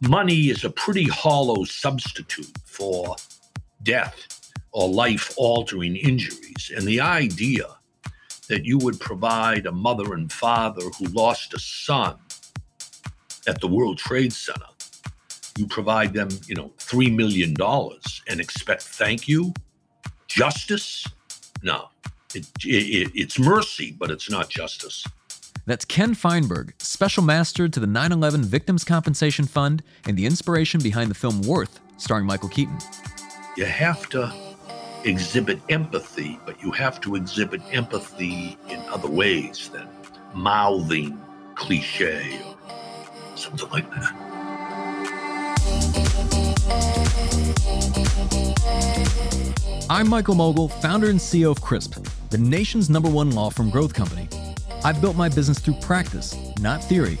money is a pretty hollow substitute for death or life altering injuries. And the idea that you would provide a mother and father who lost a son at the World Trade Center, you provide them, you know, $3 million and expect thank you, justice? No, it, it, it's mercy, but it's not justice. That's Ken Feinberg, special master to the 9 11 Victims Compensation Fund and the inspiration behind the film Worth, starring Michael Keaton. You have to exhibit empathy, but you have to exhibit empathy in other ways than mouthing cliche or something like that. I'm Michael Mogill, founder and CEO of CRISP, the nation's number one law firm growth company. I've built my business through practice, not theory.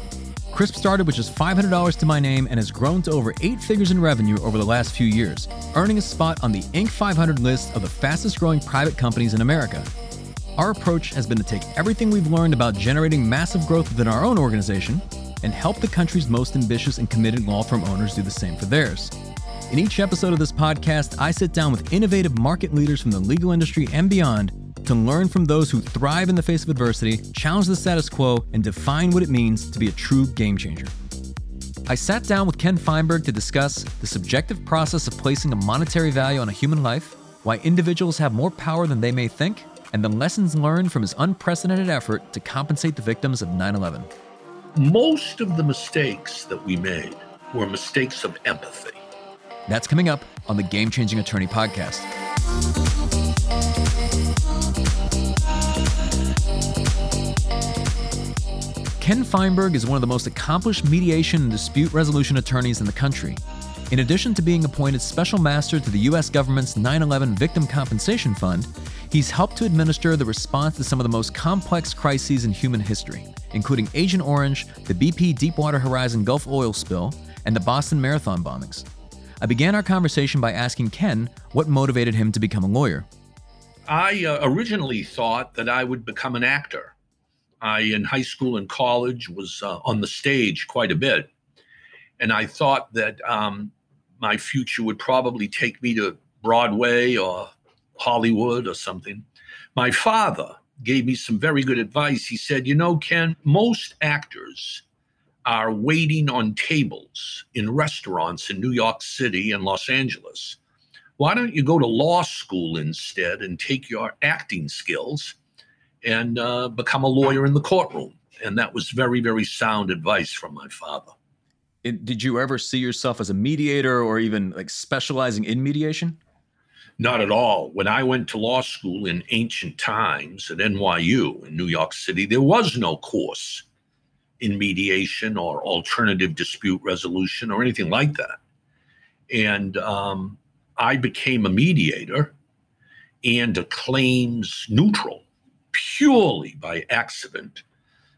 Crisp started with just $500 to my name and has grown to over eight figures in revenue over the last few years, earning a spot on the Inc. 500 list of the fastest growing private companies in America. Our approach has been to take everything we've learned about generating massive growth within our own organization and help the country's most ambitious and committed law firm owners do the same for theirs. In each episode of this podcast, I sit down with innovative market leaders from the legal industry and beyond to learn from those who thrive in the face of adversity, challenge the status quo, and define what it means to be a true game changer. I sat down with Ken Feinberg to discuss the subjective process of placing a monetary value on a human life, why individuals have more power than they may think, and the lessons learned from his unprecedented effort to compensate the victims of 9 11. Most of the mistakes that we made were mistakes of empathy. That's coming up on the Game Changing Attorney podcast. Ken Feinberg is one of the most accomplished mediation and dispute resolution attorneys in the country. In addition to being appointed special master to the U.S. government's 9 11 Victim Compensation Fund, he's helped to administer the response to some of the most complex crises in human history, including Agent Orange, the BP Deepwater Horizon Gulf oil spill, and the Boston Marathon bombings. I began our conversation by asking Ken what motivated him to become a lawyer. I uh, originally thought that I would become an actor. I, in high school and college, was uh, on the stage quite a bit. And I thought that um, my future would probably take me to Broadway or Hollywood or something. My father gave me some very good advice. He said, You know, Ken, most actors are waiting on tables in restaurants in New York City and Los Angeles. Why don't you go to law school instead and take your acting skills and uh, become a lawyer in the courtroom. And that was very, very sound advice from my father. It, did you ever see yourself as a mediator or even like specializing in mediation? Not at all. When I went to law school in ancient times at NYU in New York City, there was no course in mediation or alternative dispute resolution or anything like that. And um, I became a mediator and a claims neutral purely by accident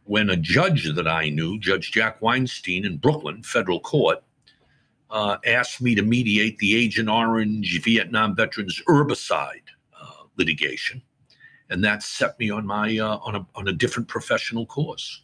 when a judge that I knew, Judge Jack Weinstein in Brooklyn federal court, uh, asked me to mediate the Agent Orange Vietnam veterans herbicide uh, litigation, and that set me on my uh, on a on a different professional course.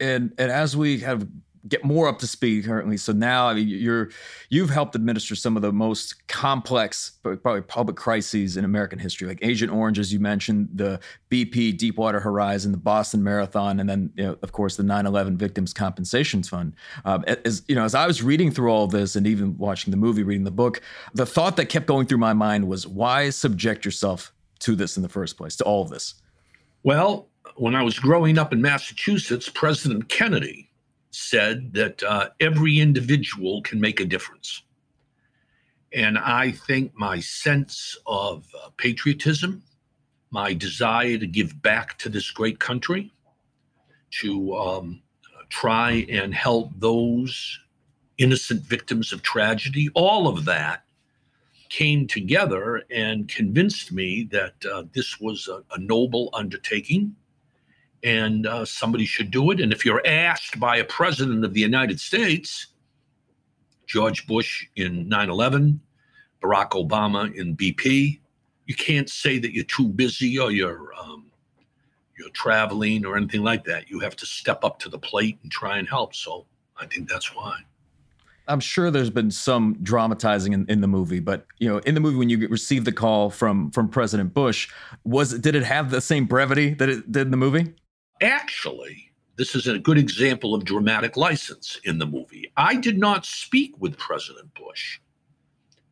And and as we have get more up to speed currently. So now I mean, you're you've helped administer some of the most complex, probably public crises in American history, like Agent Orange, as you mentioned, the BP Deepwater Horizon, the Boston Marathon, and then you know, of course the 9/11 Victims Compensation Fund. Um, as you know, as I was reading through all this and even watching the movie, reading the book, the thought that kept going through my mind was, why subject yourself to this in the first place, to all of this? Well, when I was growing up in Massachusetts, President Kennedy said that uh, every individual can make a difference. And I think my sense of uh, patriotism, my desire to give back to this great country, to um, try and help those innocent victims of tragedy, all of that came together and convinced me that uh, this was a, a noble undertaking and uh, somebody should do it. And if you're asked by a president of the United States, George Bush in 9 11, Barack Obama in BP, you can't say that you're too busy or you're, um, you're traveling or anything like that. You have to step up to the plate and try and help. So I think that's why. I'm sure there's been some dramatizing in, in the movie, but you know, in the movie when you received the call from from President Bush, was did it have the same brevity that it did in the movie? Actually, this is a good example of dramatic license in the movie. I did not speak with President Bush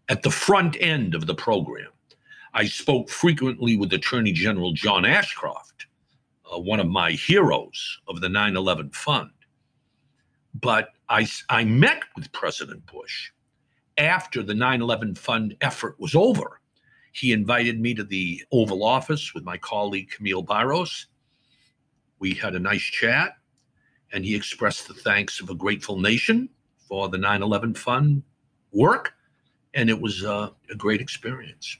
at the front end of the program. I spoke frequently with Attorney General John Ashcroft, uh, one of my heroes of the 9 11 Fund. But I, I met with President Bush after the 9 11 Fund effort was over. He invited me to the Oval Office with my colleague Camille Biros. We had a nice chat, and he expressed the thanks of a grateful nation for the 9 11 Fund work. And it was uh, a great experience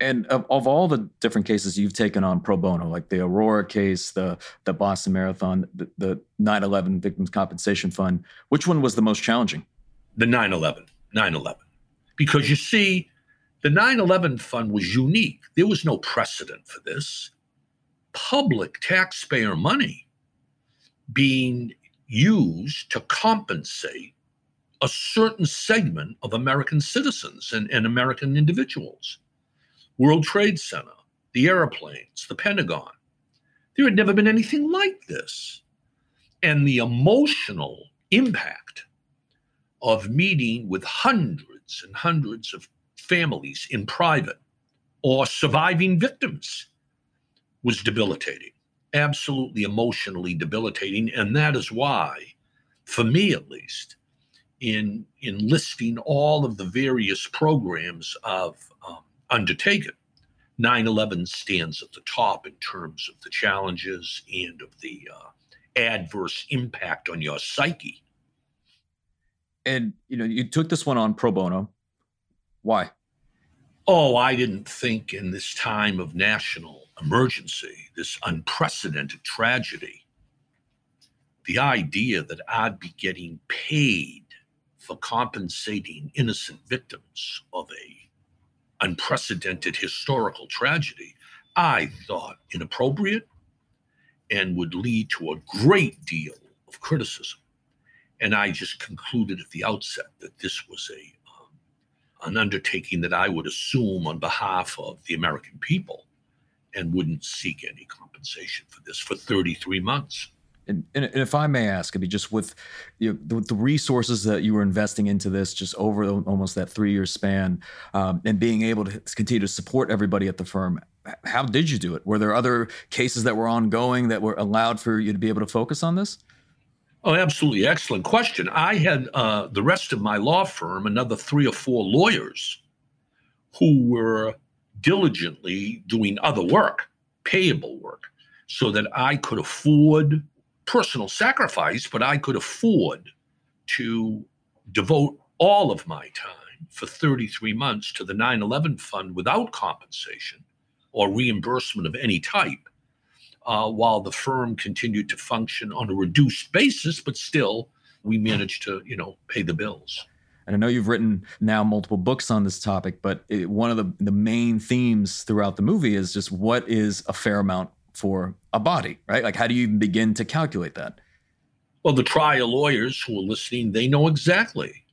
and of, of, all the different cases you've taken on pro bono, like the Aurora case, the the Boston Marathon, the, the 9/11 Victims Compensation Fund, which one was the most challenging? The 9/11, 9/11, because you see, the 9/11 fund was unique. There was no precedent for this. Public taxpayer money being used to compensate a certain segment of American citizens and, and American individuals. World Trade Center, the airplanes, the Pentagon. There had never been anything like this. And the emotional impact of meeting with hundreds and hundreds of families in private or surviving victims was debilitating, absolutely emotionally debilitating. And that is why, for me at least, in, in listing all of the various programs of um, undertaken. 9 11 stands at the top in terms of the challenges and of the uh, adverse impact on your psyche. And, you know, you took this one on pro bono. Why? Oh, I didn't think in this time of national emergency, this unprecedented tragedy, the idea that I'd be getting paid for compensating innocent victims of a unprecedented historical tragedy, I thought inappropriate and would lead to a great deal of criticism. And I just concluded at the outset that this was a an undertaking that I would assume on behalf of the American people and wouldn't seek any compensation for this for 33 months. And, and, if I may ask, I mean, just with you know, the, the, resources that you were investing into this, just over the, almost that three-year span, um, and being able to continue to support everybody at the firm, how did you do it? Were there other cases that were ongoing that were allowed for you to be able to focus on this? Oh, absolutely. Excellent question. I had uh, the rest of my law firm, another three or four lawyers who were diligently doing other work, payable work, so that I could afford personal sacrifice, but I could afford to devote all of my time for 33 months to the 9 11 fund without compensation or reimbursement of any type, uh, while the firm continued to function on a reduced basis, but still we managed to, you know, pay the bills. And I know you've written now multiple books on this topic, but it, one of the, the main themes throughout the movie is just what is a fair amount for a body, right? Like, how do you even begin to calculate that? Well, the trial lawyers who are listening, they know exactly.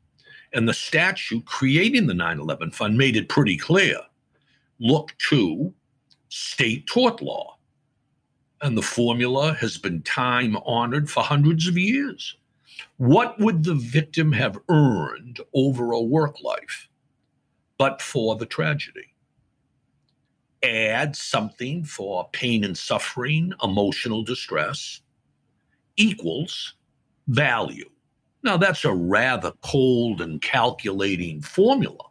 And the statute creating the 9 11 fund made it pretty clear. Look to state tort law. And the formula has been time honored for hundreds of years. What would the victim have earned over a work life but for the tragedy? add something for pain and suffering, emotional distress, equals value. Now, that's a rather cold and calculating formula.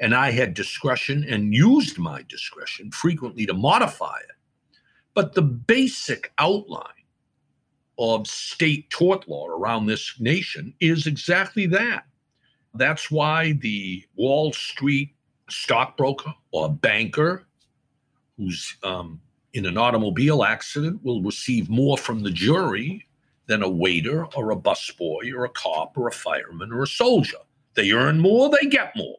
And I had discretion and used my discretion frequently to modify it. But the basic outline of state tort law around this nation is exactly that. That's why the Wall Street stockbroker or banker who's um, in an automobile accident will receive more from the jury than a waiter or a busboy or a cop or a fireman or a soldier. They earn more, they get more.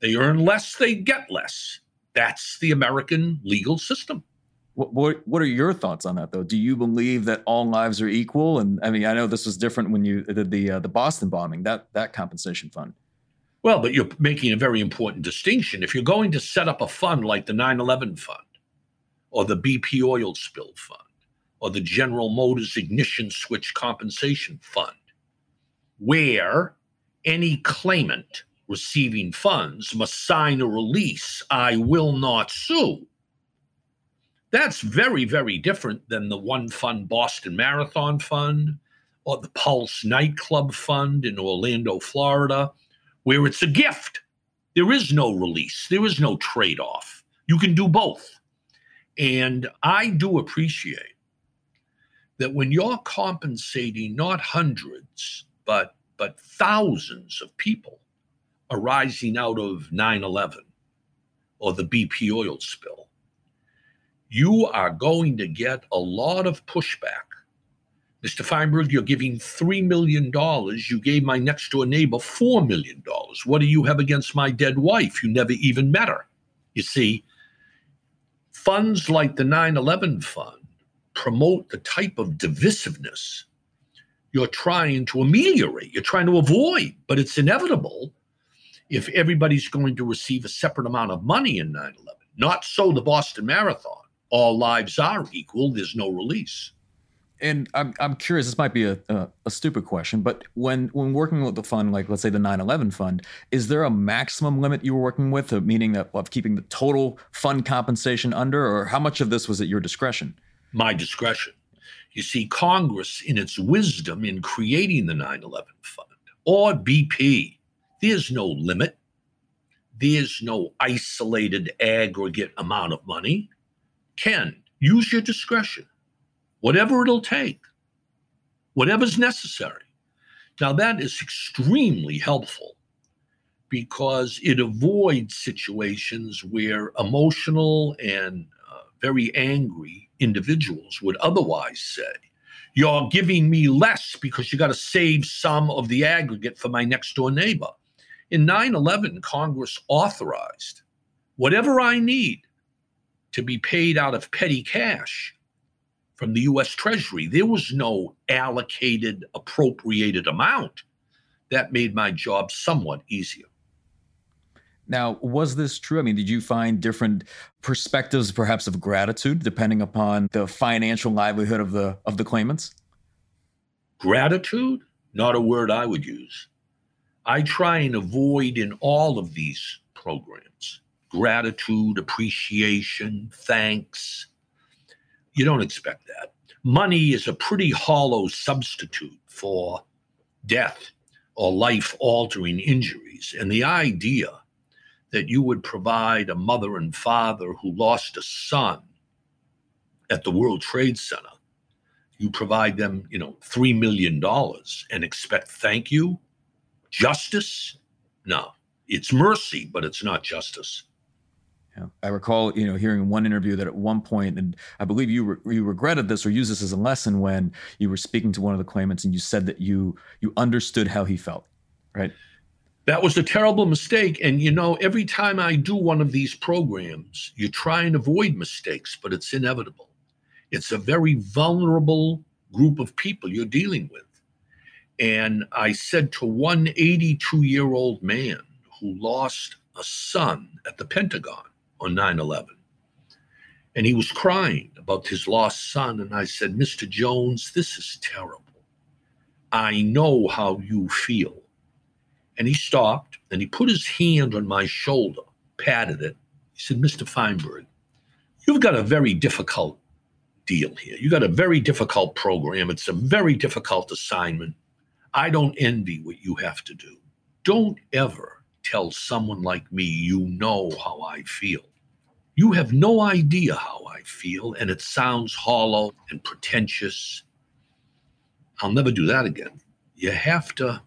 They earn less, they get less. That's the American legal system. What, what, what are your thoughts on that though? Do you believe that all lives are equal? And I mean, I know this was different when you did the uh, the Boston bombing that that compensation fund. Well, but you're making a very important distinction. If you're going to set up a fund like the 9/11 fund, or the BP oil spill fund, or the General Motors ignition switch compensation fund, where any claimant receiving funds must sign a release, I will not sue that's very, very different than the one fund Boston Marathon Fund or the Pulse Nightclub Fund in Orlando, Florida, where it's a gift. There is no release, there is no trade off. You can do both. And I do appreciate that when you're compensating not hundreds, but but thousands of people arising out of 9/11 or the BP oil spill you are going to get a lot of pushback. Mr. Feinberg, you're giving $3 million. You gave my next door neighbor $4 million. What do you have against my dead wife? You never even met her. You see, funds like the 9 11 fund promote the type of divisiveness you're trying to ameliorate, you're trying to avoid, but it's inevitable if everybody's going to receive a separate amount of money in 9 11. Not so the Boston Marathon all lives are equal, there's no release. And I'm, I'm curious, this might be a, a, a, stupid question, but when, when working with the fund, like let's say the 9 11 fund, is there a maximum limit you were working with, uh, meaning that of keeping the total fund compensation under, or how much of this was at your discretion? My discretion. You see, Congress, in its wisdom in creating the 9 11 fund or BP, there's no limit. There's no isolated aggregate amount of money. Ken, use your discretion, whatever it'll take, whatever's necessary. Now, that is extremely helpful because it avoids situations where emotional and uh, very angry individuals would otherwise say, You're giving me less because you got to save some of the aggregate for my next door neighbor. In 9 11, Congress authorized whatever I need to be paid out of petty cash from the US Treasury. There was no allocated, appropriated amount. That made my job somewhat easier. Now, was this true? I mean, did you find different perspectives, perhaps of gratitude, depending upon the financial livelihood of the of the claimants? Gratitude, not a word I would use. I try and avoid in all of these programs gratitude, appreciation, thanks. You don't expect that. Money is a pretty hollow substitute for death or life altering injuries. And the idea that you would provide a mother and father who lost a son at the World Trade Center, you provide them, you know, $3 million and expect thank you, justice? No, it's mercy, but it's not justice. Yeah. I recall, you know, hearing one interview that at one point, and I believe you re- you regretted this or used this as a lesson when you were speaking to one of the claimants, and you said that you you understood how he felt, right? That was a terrible mistake. And you know, every time I do one of these programs, you try and avoid mistakes, but it's inevitable. It's a very vulnerable group of people you're dealing with. And I said to one 82 year old man who lost a son at the Pentagon on 9 11. And he was crying about his lost son. And I said, Mr. Jones, this is terrible. I know how you feel. And he stopped and he put his hand on my shoulder, patted it. He said, Mr. Feinberg, you've got a very difficult deal here. You've got a very difficult program. It's a very difficult assignment. I don't envy what you have to do. Don't ever tell someone like me you know how I feel. You have no idea how I feel, and it sounds hollow and pretentious. I'll never do that again. You have to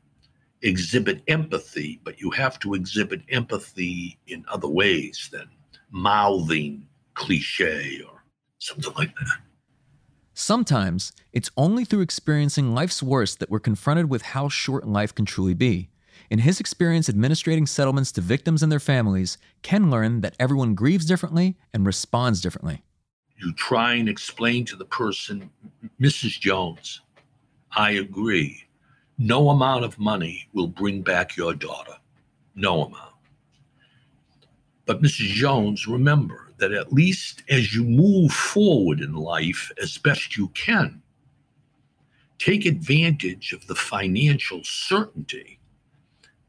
exhibit empathy, but you have to exhibit empathy in other ways than mouthing cliche or something like that. Sometimes it's only through experiencing life's worst that we're confronted with how short life can truly be. In his experience administrating settlements to victims and their families, Ken learned that everyone grieves differently and responds differently. you try and explain to the person, Mrs. Jones, I agree. No amount of money will bring back your daughter. No amount. But Mrs. Jones, remember that at least as you move forward in life as best you can, take advantage of the financial certainty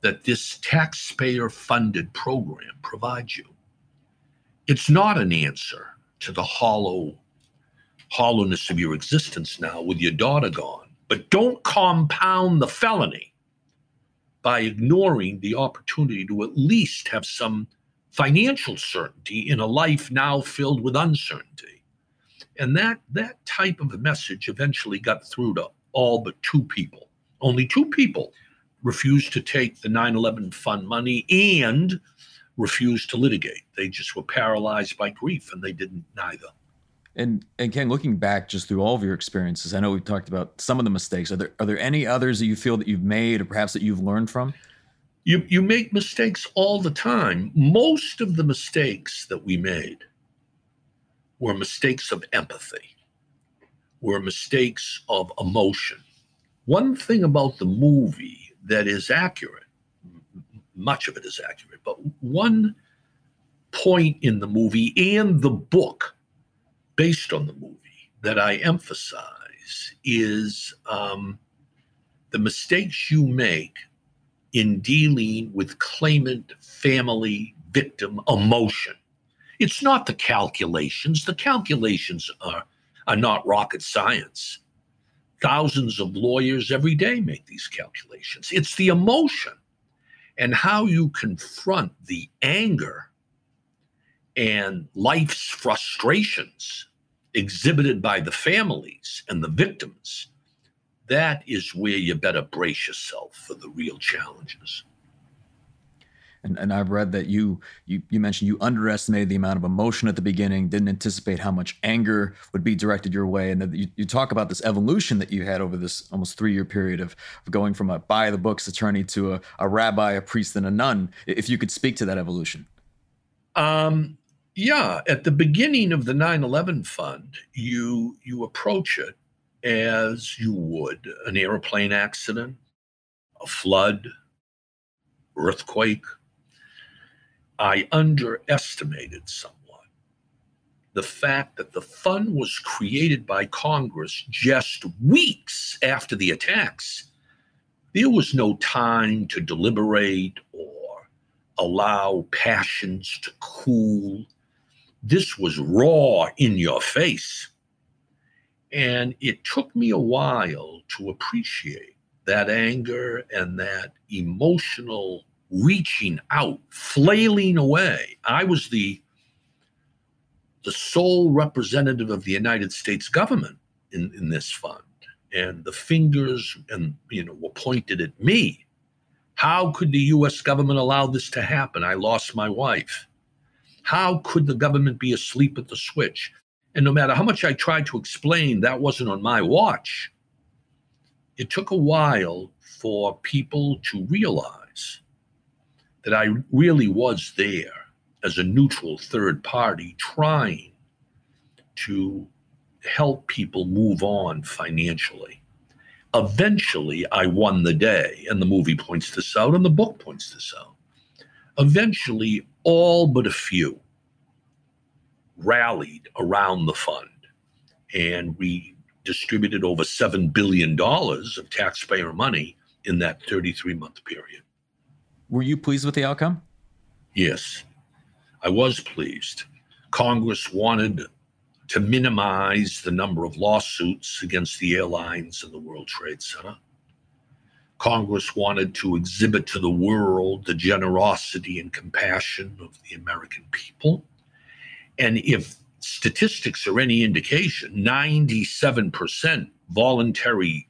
that this taxpayer funded program provides you. It's not an answer to the hollow hollowness of your existence now with your daughter gone, but don't compound the felony by ignoring the opportunity to at least have some financial certainty in a life now filled with uncertainty. And that that type of message eventually got through to all but two people. Only two people refused to take the 9/11 fund money and refused to litigate. They just were paralyzed by grief and they didn't neither. And and Ken, looking back just through all of your experiences, I know we've talked about some of the mistakes. Are there are there any others that you feel that you've made or perhaps that you've learned from? You, you make mistakes all the time. Most of the mistakes that we made were mistakes of empathy, were mistakes of emotion. One thing about the movie that is accurate, much of it is accurate, but one point in the movie and the book based on the movie that I emphasize is um, the mistakes you make in dealing with claimant family victim emotion. It's not the calculations. The calculations are, are not rocket science. Thousands of lawyers every day make these calculations. It's the emotion and how you confront the anger and life's frustrations exhibited by the families and the victims that is where you better brace yourself for the real challenges. And, and I've read that you, you you mentioned you underestimated the amount of emotion at the beginning, didn't anticipate how much anger would be directed your way, and that you, you talk about this evolution that you had over this almost three year period of, of going from a buy the books attorney to a, a rabbi, a priest, and a nun. If you could speak to that evolution. Um, yeah, at the beginning of the 9/11 fund, you you approach it as you would an airplane accident, a flood, earthquake. I underestimated somewhat the fact that the fund was created by Congress just weeks after the attacks. There was no time to deliberate or allow passions to cool. This was raw in your face. And it took me a while to appreciate that anger and that emotional reaching out, flailing away. I was the the sole representative of the United States government in, in this fund. And the fingers and you know were pointed at me. How could the US government allow this to happen? I lost my wife. How could the government be asleep at the switch? And no matter how much I tried to explain, that wasn't on my watch. It took a while for people to realize that I really was there as a neutral third party trying to help people move on financially. Eventually, I won the day, and the movie points this out, and the book points this out. Eventually, all but a few rallied around the fund. And we distributed over $7 billion of taxpayer money in that 33 month period. Were you pleased with the outcome? Yes, I was pleased. Congress wanted to minimize the number of lawsuits against the airlines and the World Trade Center. Congress wanted to exhibit to the world the generosity and compassion of the American people. And if statistics are any indication, 97% voluntary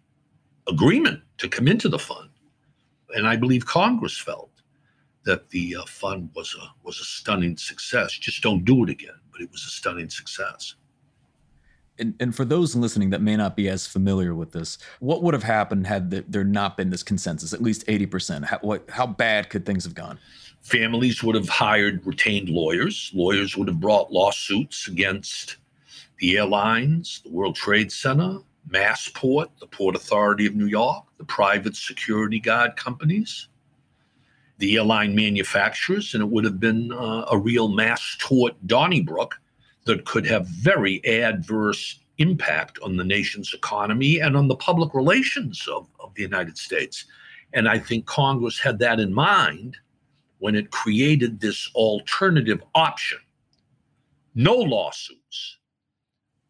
agreement to come into the fund. And I believe Congress felt that the uh, fund was a was a stunning success. Just don't do it again, but it was a stunning success. And, and for those listening that may not be as familiar with this, what would have happened had there not been this consensus? At least eighty percent. How, what, how bad could things have gone? families would have hired retained lawyers. Lawyers would have brought lawsuits against the airlines, the World Trade Center, Massport, the Port Authority of New York, the private security guard companies, the airline manufacturers, and it would have been uh, a real mass tort Donnybrook that could have very adverse impact on the nation's economy and on the public relations of, of the United States. And I think Congress had that in mind when it created this alternative option. No lawsuits.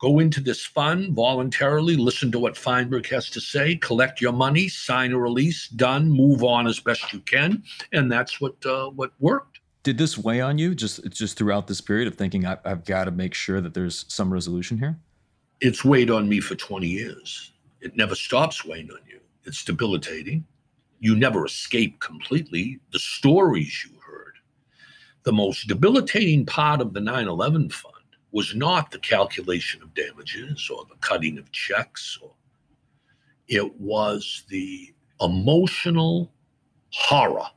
Go into this fund voluntarily, listen to what Feinberg has to say, collect your money, sign a release, done, move on as best you can, and that's what uh, what worked. Did this weigh on you just just throughout this period of thinking I, I've got to make sure that there's some resolution here? It's weighed on me for 20 years. It never stops weighing on you. It's debilitating. You never escape completely. The stories you heard. The most debilitating part of the 9 11 fund was not the calculation of damages or the cutting of checks, or it was the emotional horror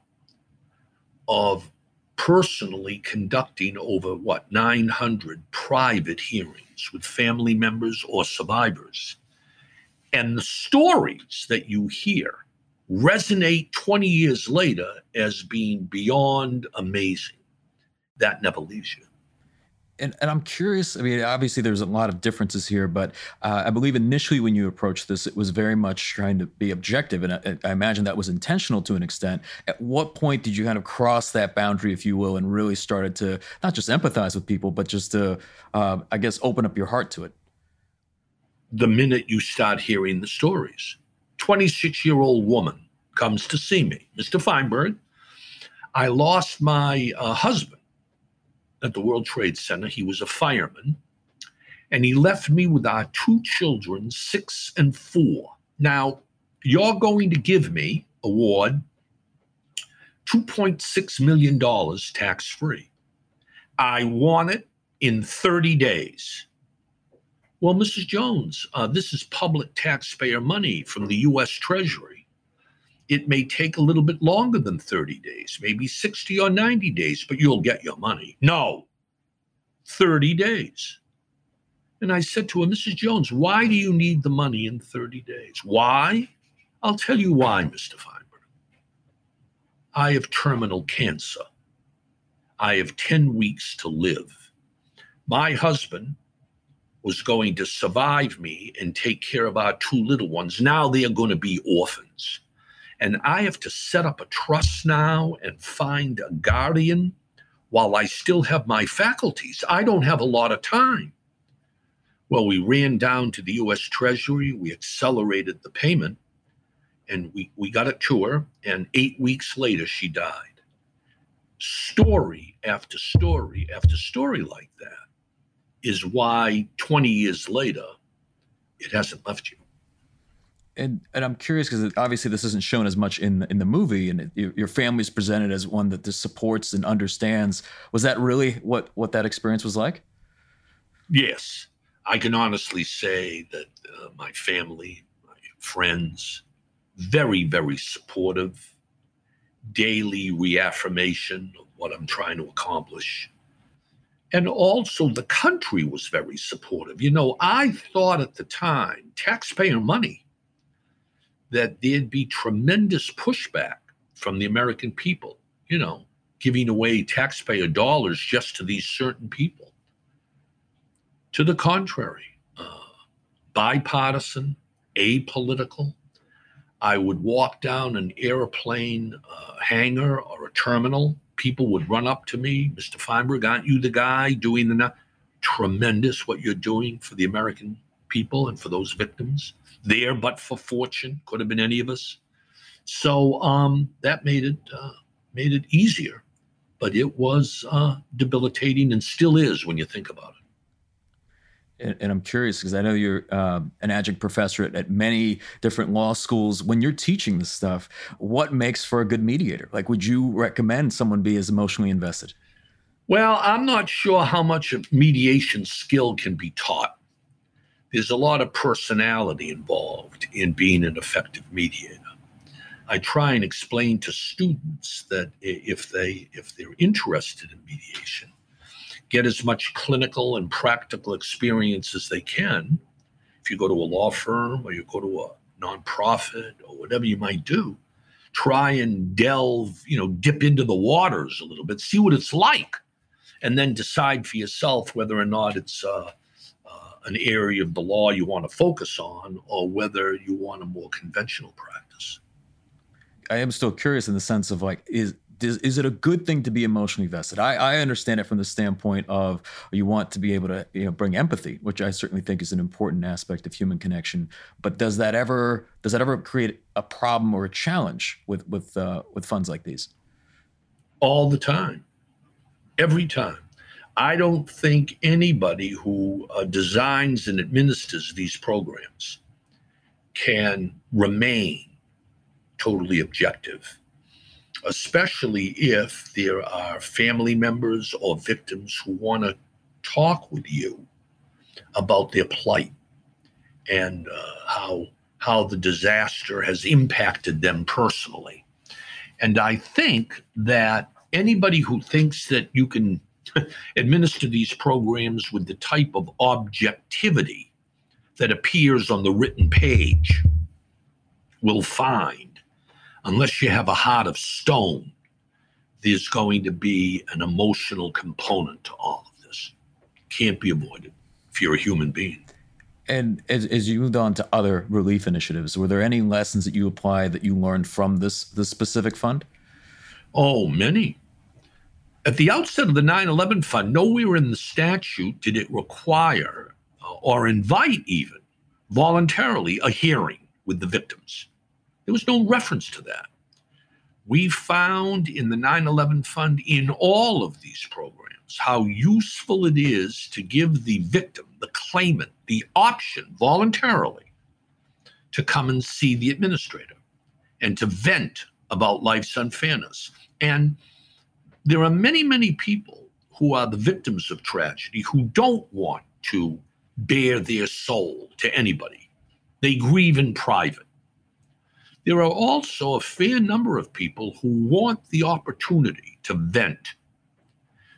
of personally conducting over what 900 private hearings with family members or survivors. And the stories that you hear resonate 20 years later as being beyond amazing. That never leaves you and, and I'm curious. I mean, obviously, there's a lot of differences here, but uh, I believe initially when you approached this, it was very much trying to be objective, and I, I, imagine that was intentional to an extent. At what point did you kind of cross that boundary, if you will, and really started to not just empathize with people, but just to, uh, I guess, open up your heart to it? The minute you start hearing the stories, 26 year old woman comes to see me, Mr. Feinberg. I lost my uh, husband at the World Trade Center. He was a fireman. And he left me with our two children, six and four. Now, you're going to give me, award, $2.6 million tax free. I want it in 30 days. Well, Mrs. Jones, uh, this is public taxpayer money from the U.S. Treasury it may take a little bit longer than 30 days, maybe 60 or 90 days, but you'll get your money. No, 30 days. And I said to her, Mrs. Jones, why do you need the money in 30 days? Why? I'll tell you why, Mr. Feinberg. I have terminal cancer. I have 10 weeks to live. My husband was going to survive me and take care of our two little ones. Now they are going to be orphans and I have to set up a trust now and find a guardian while I still have my faculties. I don't have a lot of time. Well, we ran down to the US Treasury, we accelerated the payment, and we, we got it to her, and eight weeks later, she died. Story after story after story like that is why 20 years later, it hasn't left you and and I'm curious because obviously this isn't shown as much in in the movie, and it, your family is presented as one that this supports and understands. Was that really what what that experience was like? Yes, I can honestly say that uh, my family, my friends, very very supportive, daily reaffirmation of what I'm trying to accomplish. And also, the country was very supportive. You know, I thought at the time, taxpayer money that there'd be tremendous pushback from the American people, you know, giving away taxpayer dollars just to these certain people. To the contrary, uh, bipartisan, apolitical. I would walk down an airplane uh, hangar or a terminal. People would run up to me, Mr. Feinberg, aren't you the guy doing the? Na-? Tremendous what you're doing for the American people and for those victims. There but for fortune could have been any of us. So um, that made it uh, made it easier. But it was uh, debilitating and still is when you think about it. And, and i'm curious because i know you're uh, an adjunct professor at, at, many different law schools. When you're teaching this stuff what makes for a good mediator? Like would you recommend someone be as emotionally invested? Well i'm not sure how much of mediation skill can be taught there's a lot of personality involved in being an effective mediator. I try and explain to students that if they if they're interested in mediation, get as much clinical and practical experience as they can. If you go to a law firm or you go to a nonprofit or whatever you might do, try and delve, you know, dip into the waters a little bit, see what it's like, and then decide for yourself whether or not it's uh, an area of the law you want to focus on or whether you want a more conventional practice. I am still curious in the sense of like, is is, is it a good thing to be emotionally vested? I, I understand it from the standpoint of you want to be able to you know, bring empathy, which I certainly think is an important aspect of human connection. But does that ever does that ever create a problem or a challenge with with uh, with funds like these? All the time, every time. I don't think anybody who uh, designs and administers these programs can remain totally objective especially if there are family members or victims who want to talk with you about their plight and uh, how how the disaster has impacted them personally. And I think that anybody who thinks that you can administer these programs with the type of objectivity that appears on the written page will find unless you have a heart of stone, there's going to be an emotional component to all of this. Can't be avoided if you're a human being. And as, as you moved on to other relief initiatives, were there any lessons that you applied that you learned from this this specific fund? Oh, many. At the outset of the 9 11 fund, nowhere in the statute did it require uh, or invite even voluntarily a hearing with the victims. There was no reference to that. We found in the 9 11 Fund, in all of these programs, how useful it is to give the victim, the claimant, the option voluntarily to come and see the administrator and to vent about life's unfairness. And there are many, many people who are the victims of tragedy who don't want to bare their soul to anybody. They grieve in private. There are also a fair number of people who want the opportunity to vent,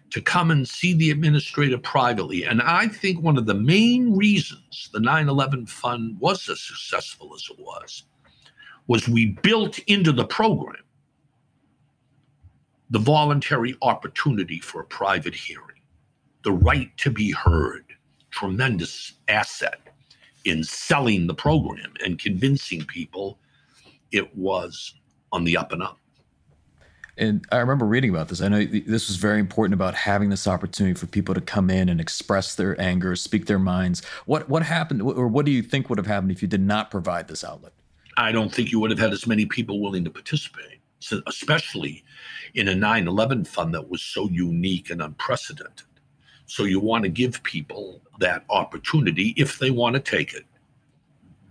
to come and see the administrator privately. And I think one of the main reasons the 9 11 fund was as successful as it was was we built into the program the voluntary opportunity for a private hearing, the right to be heard, tremendous asset in selling the program and convincing people it was on the up and up. And I remember reading about this. I know this was very important about having this opportunity for people to come in and express their anger, speak their minds. What what happened, or what do you think would have happened if you did not provide this outlet? I don't think you would have had as many people willing to participate, especially in a 9 11 fund that was so unique and unprecedented. So you want to give people that opportunity if they want to take it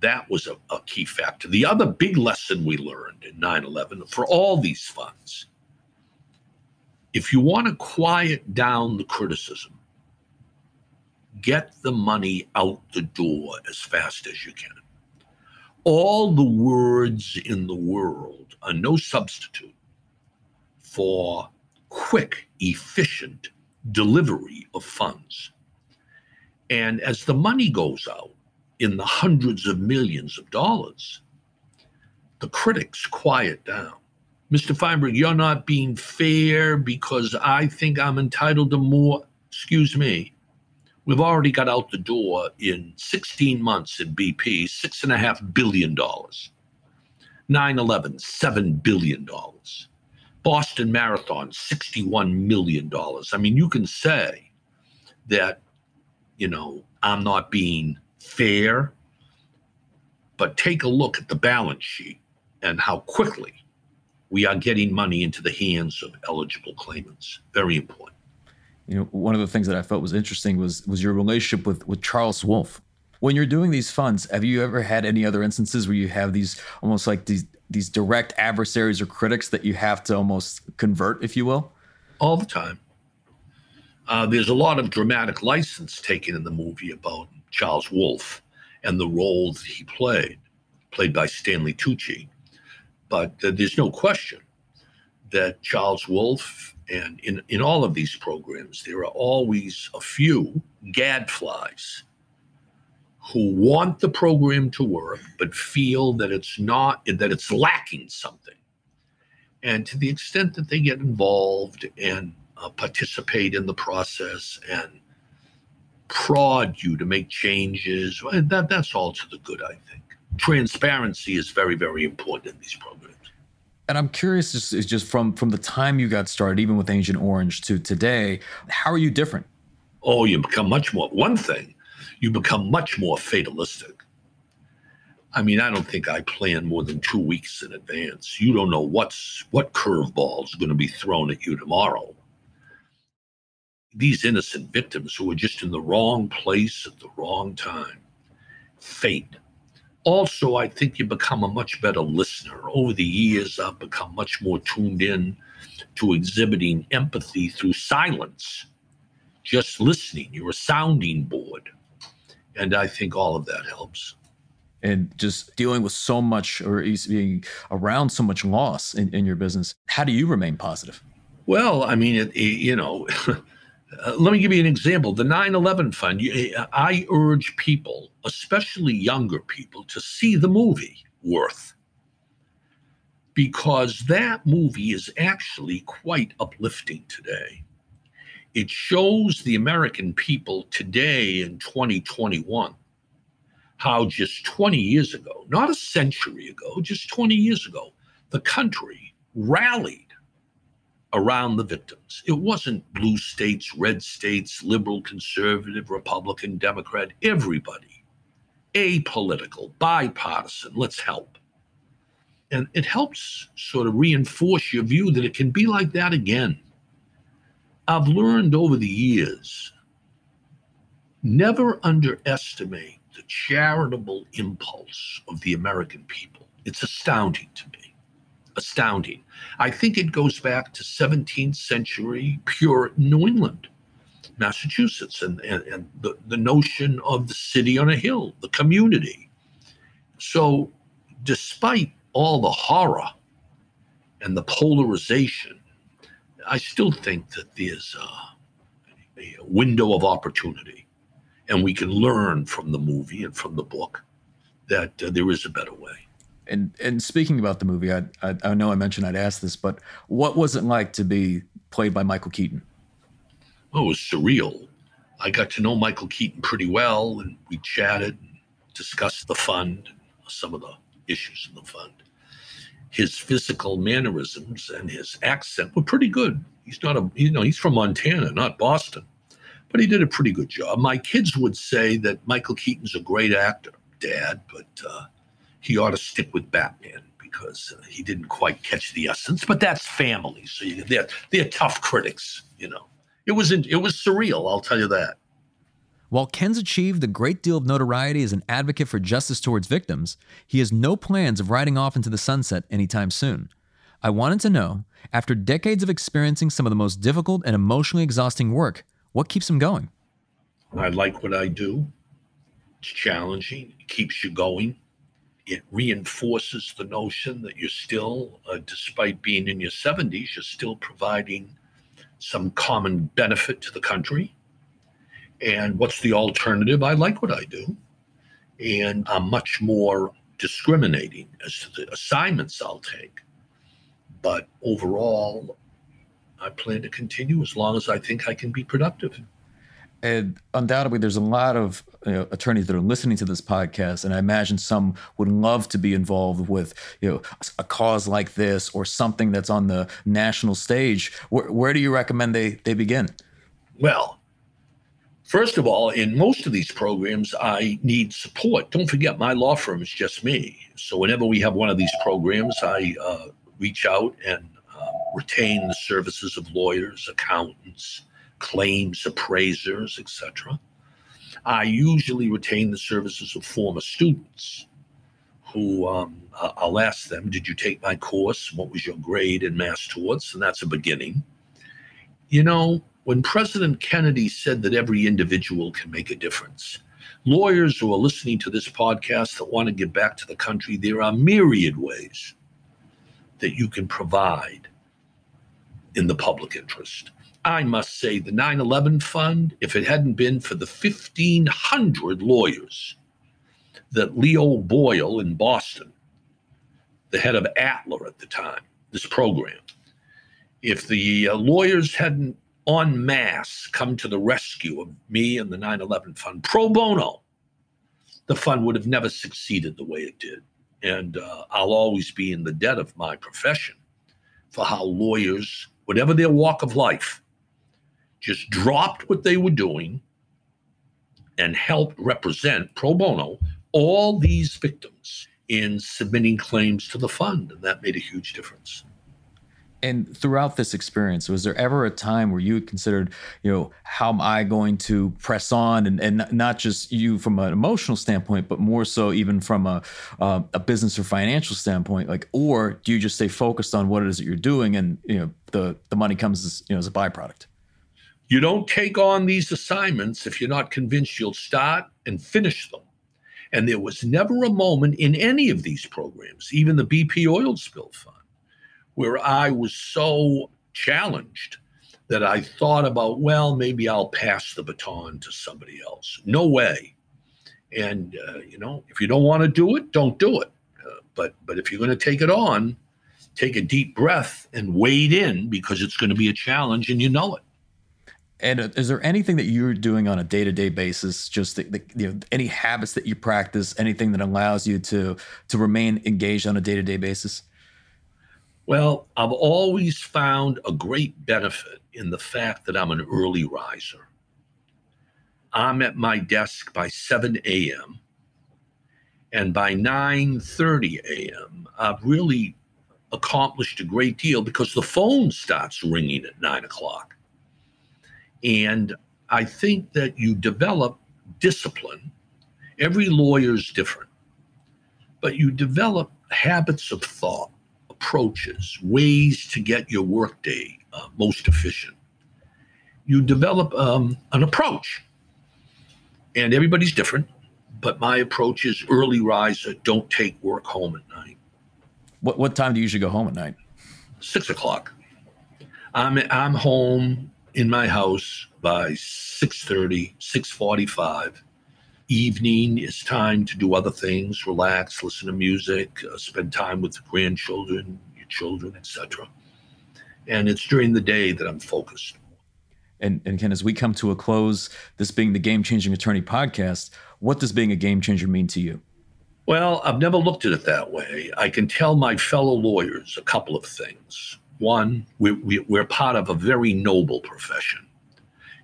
that was a, a key factor. The other big lesson we learned in 9 11 for all these funds if you want to quiet down the criticism, get the money out the door as fast as you can. All the words in the world are no substitute for quick, efficient delivery of funds. And as the money goes out, in the hundreds of millions of dollars, the critics quiet down. Mr. Feinberg, you're not being fair because I think I'm entitled to more. Excuse me. We've already got out the door in 16 months in BP, $6.5 billion. 9 11, $7 billion. Boston Marathon, $61 million. I mean, you can say that, you know, I'm not being fair, but take a look at the balance sheet and how quickly we are getting money into the hands of eligible claimants. Very important. You know, one of the things that I felt was interesting was was your relationship with with Charles Wolf. When you're doing these funds, have you ever had any other instances where you have these almost like these these direct adversaries or critics that you have to almost convert, if you will? All the time. Uh, there's a lot of dramatic license taken in the movie about Charles Wolf and the role that he played, played by Stanley Tucci. But uh, there's no question that Charles Wolf and in, in all of these programs, there are always a few gadflies who want the program to work but feel that it's not that it's lacking something and to the extent that they get involved and uh, participate in the process and prod you to make changes that that's all to the good i think transparency is very very important in these programs and I'm curious, just, just from from the time you got started, even with Agent Orange to today, how are you different? Oh, you become much more. One thing, you become much more fatalistic. I mean, I don't think I plan more than two weeks in advance. You don't know what's what curveball is going to be thrown at you tomorrow. These innocent victims who are just in the wrong place at the wrong time. Fate. Also, I think you become a much better listener. Over the years, I've become much more tuned in to exhibiting empathy through silence, just listening. You're a sounding board and I think all of that helps. And just dealing with so much or being around so much loss in, in your business, how do you remain positive? Well, I mean, it, it, you know, uh, let me give you an example. The 9 11 Fund, I urge people, especially younger people, to see the movie Worth because that movie is actually quite uplifting today it shows the American people today in 2021 how just 20 years ago, not a century ago, just 20 years ago, the country rallied around the victims. It wasn't blue states, red states, liberal, conservative, Republican, Democrat, everybody. Apolitical, bipartisan, let's help. And it helps sort of reinforce your view that it can be like that again. I've learned over the years never underestimate the charitable impulse of the American people. It's astounding to me. Astounding. I think it goes back to 17th century Puritan New England, Massachusetts, and, and, and the, the notion of the city on a hill, the community. So, despite all the horror and the polarization I still think that there's a, a window of opportunity, and we can learn from the movie and from the book that uh, there is a better way. And and speaking about the movie, I, I, I know I mentioned I'd ask this, but what was it like to be played by Michael Keaton? Oh, it was surreal. I got to know Michael Keaton pretty well, and we chatted, and discussed the fund, some of the issues in the fund his physical mannerisms and his accent were pretty good. He's not a, you know, he's from Montana, not Boston, but he did a pretty good job. My kids would say that Michael Keaton's a great actor, Dad, but uh, he ought to stick with Batman because uh, he didn't quite catch the essence. But that's family, so you, they're they're tough critics, you know. It was it was surreal, I'll tell you that. While Ken's achieved a great deal of notoriety as an advocate for justice towards victims, he has no plans of riding off into the sunset anytime soon. I wanted to know, after decades of experiencing some of the most difficult and emotionally exhausting work, what keeps him going? I like what I do. It's challenging, it keeps you going. It reinforces the notion that you're still, uh, despite being in your 70s, you're still providing some common benefit to the country and what's the alternative? I like what I do. And I'm much more discriminating as to the assignments I'll take. But overall, I plan to continue as long as I think I can be productive. And undoubtedly, there's a lot of you know, attorneys that are listening to this podcast, and I imagine some would love to be involved with you know a cause like this or something that's on the national stage. Where, where do you recommend they they begin? Well, First of all, in most of these programs, I need support. Don't forget, my law firm is just me. So whenever we have one of these programs, I uh, reach out and uh, retain the services of lawyers, accountants, claims appraisers, etc. I usually retain the services of former students who um, I'll ask them, Did you take my course? What was your grade in mass torts? And that's a beginning. You know, when President Kennedy said that every individual can make a difference, lawyers who are listening to this podcast that want to give back to the country, there are myriad ways that you can provide in the public interest. I must say, the 9 11 fund, if it hadn't been for the 1,500 lawyers that Leo Boyle in Boston, the head of ATLA at the time, this program, if the uh, lawyers hadn't en masse come to the rescue of me and the 9 11 fund pro bono, the fund would have never succeeded the way it did. And uh, I'll always be in the debt of my profession for how lawyers, whatever their walk of life, just dropped what they were doing and helped represent pro bono all these victims in submitting claims to the fund. And that made a huge difference. And throughout this experience, was there ever a time where you considered, you know, how am I going to press on, and, and not just you from an emotional standpoint, but more so even from a uh, a business or financial standpoint, like, or do you just stay focused on what it is that you're doing, and you know, the the money comes as you know as a byproduct? You don't take on these assignments if you're not convinced you'll start and finish them. And there was never a moment in any of these programs, even the BP oil spill fund where I was so challenged that I thought about, well, maybe I'll pass the baton to somebody else. No way. And uh, you know, if you don't want to do it, don't do it. Uh, but but if you're going to take it on, take a deep breath and wade in because it's going to be a challenge, and you know it. And uh, is there anything that you're doing on a day to day basis? Just the, the, you know, any habits that you practice, anything that allows you to to remain engaged on a day to day basis? Well, I've always found a great benefit in the fact that I'm an early riser. I'm at my desk by 7 a.m. And by 9:30 a.m., I've really accomplished a great deal because the phone starts ringing at nine o'clock. And I think that you develop discipline. Every lawyer is different, but you develop habits of thought approaches, ways to get your workday uh, most efficient. You develop um, an approach, and everybody's different. But my approach is early riser. Don't take work home at night. What what time do you usually go home at night? Six o'clock. I'm I'm home in my house by 6.30 6.45 evening is time to do other things, relax, listen to music, uh, spend time with the grandchildren, your children, etc. And it's during the day that I'm focused. And, and Ken, as we come to a close, this being the Game Changing Attorney podcast, what does being a game changer mean to you? Well, I've never looked at it that way. I can tell my fellow lawyers a couple of things. One, we, we, we're part of a very noble profession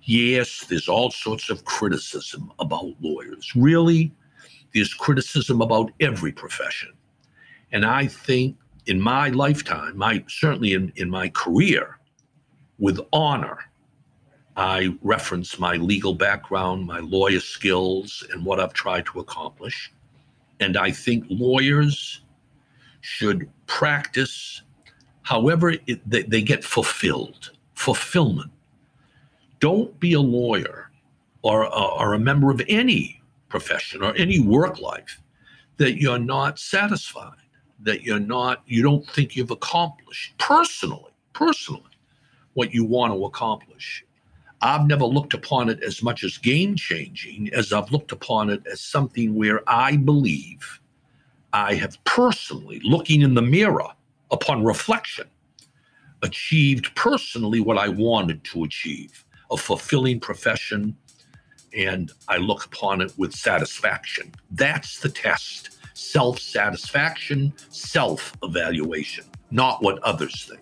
yes, there's all sorts of criticism about lawyers. Really, there's criticism about every profession. And I think in my lifetime, my certainly in, in my career, with honor, I reference my legal background, my lawyer skills, and what I've tried to accomplish. And I think lawyers should practice however it, they, they get fulfilled, fulfillment don't be a lawyer or, or a member of any profession or any work life that you're not satisfied, that you're not, you don't think you've accomplished personally, personally, what you want to accomplish. I've never looked upon it as much as game changing as I've looked upon it as something where I believe I have personally, looking in the mirror upon reflection, achieved personally what I wanted to achieve a fulfilling profession, and I look upon it with satisfaction. That's the test self satisfaction, self evaluation, not what others think.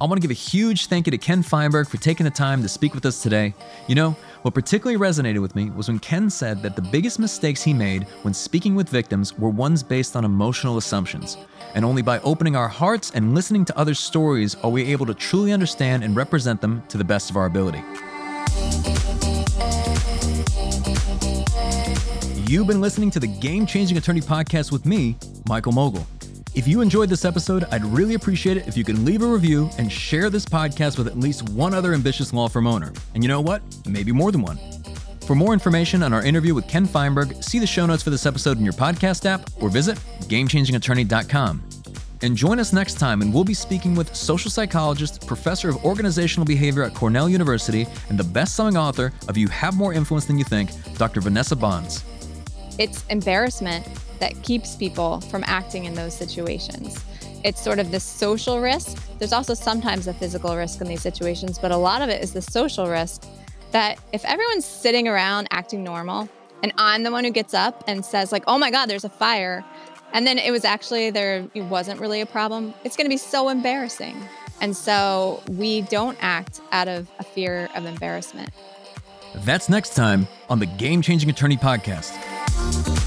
I want to give a huge thank you to Ken Feinberg for taking the time to speak with us today. You know, what particularly resonated with me was when Ken said that the biggest mistakes he made when speaking with victims were ones based on emotional assumptions. And only by opening our hearts and listening to others' stories are we able to truly understand and represent them to the best of our ability. You've been listening to the Game Changing Attorney Podcast with me, Michael Mogill. If you enjoyed this episode, I'd really appreciate it if you can leave a review and share this podcast with at least one other ambitious law firm owner. And you know what? Maybe more than one. For more information on our interview with Ken Feinberg, see the show notes for this episode in your podcast app or visit GameChangingAttorney.com. and join us next time, and we'll be speaking with social psychologist, professor of organizational behavior at Cornell University, and the best selling author of You Have More Influence Than You Think, Dr. Vanessa Bohns. It's embarrassment that keeps people from acting in those situations. It's sort of the social risk. There's also sometimes a physical risk in these situations, but a lot of it is the social risk that if everyone's sitting around acting normal and I'm the one who gets up and says like, "Oh my god, there's a fire." And then it was actually there it wasn't really a problem. It's going to be so embarrassing. And so we don't act out of a fear of embarrassment. That's next time on the Game Changing Attorney podcast. Thank you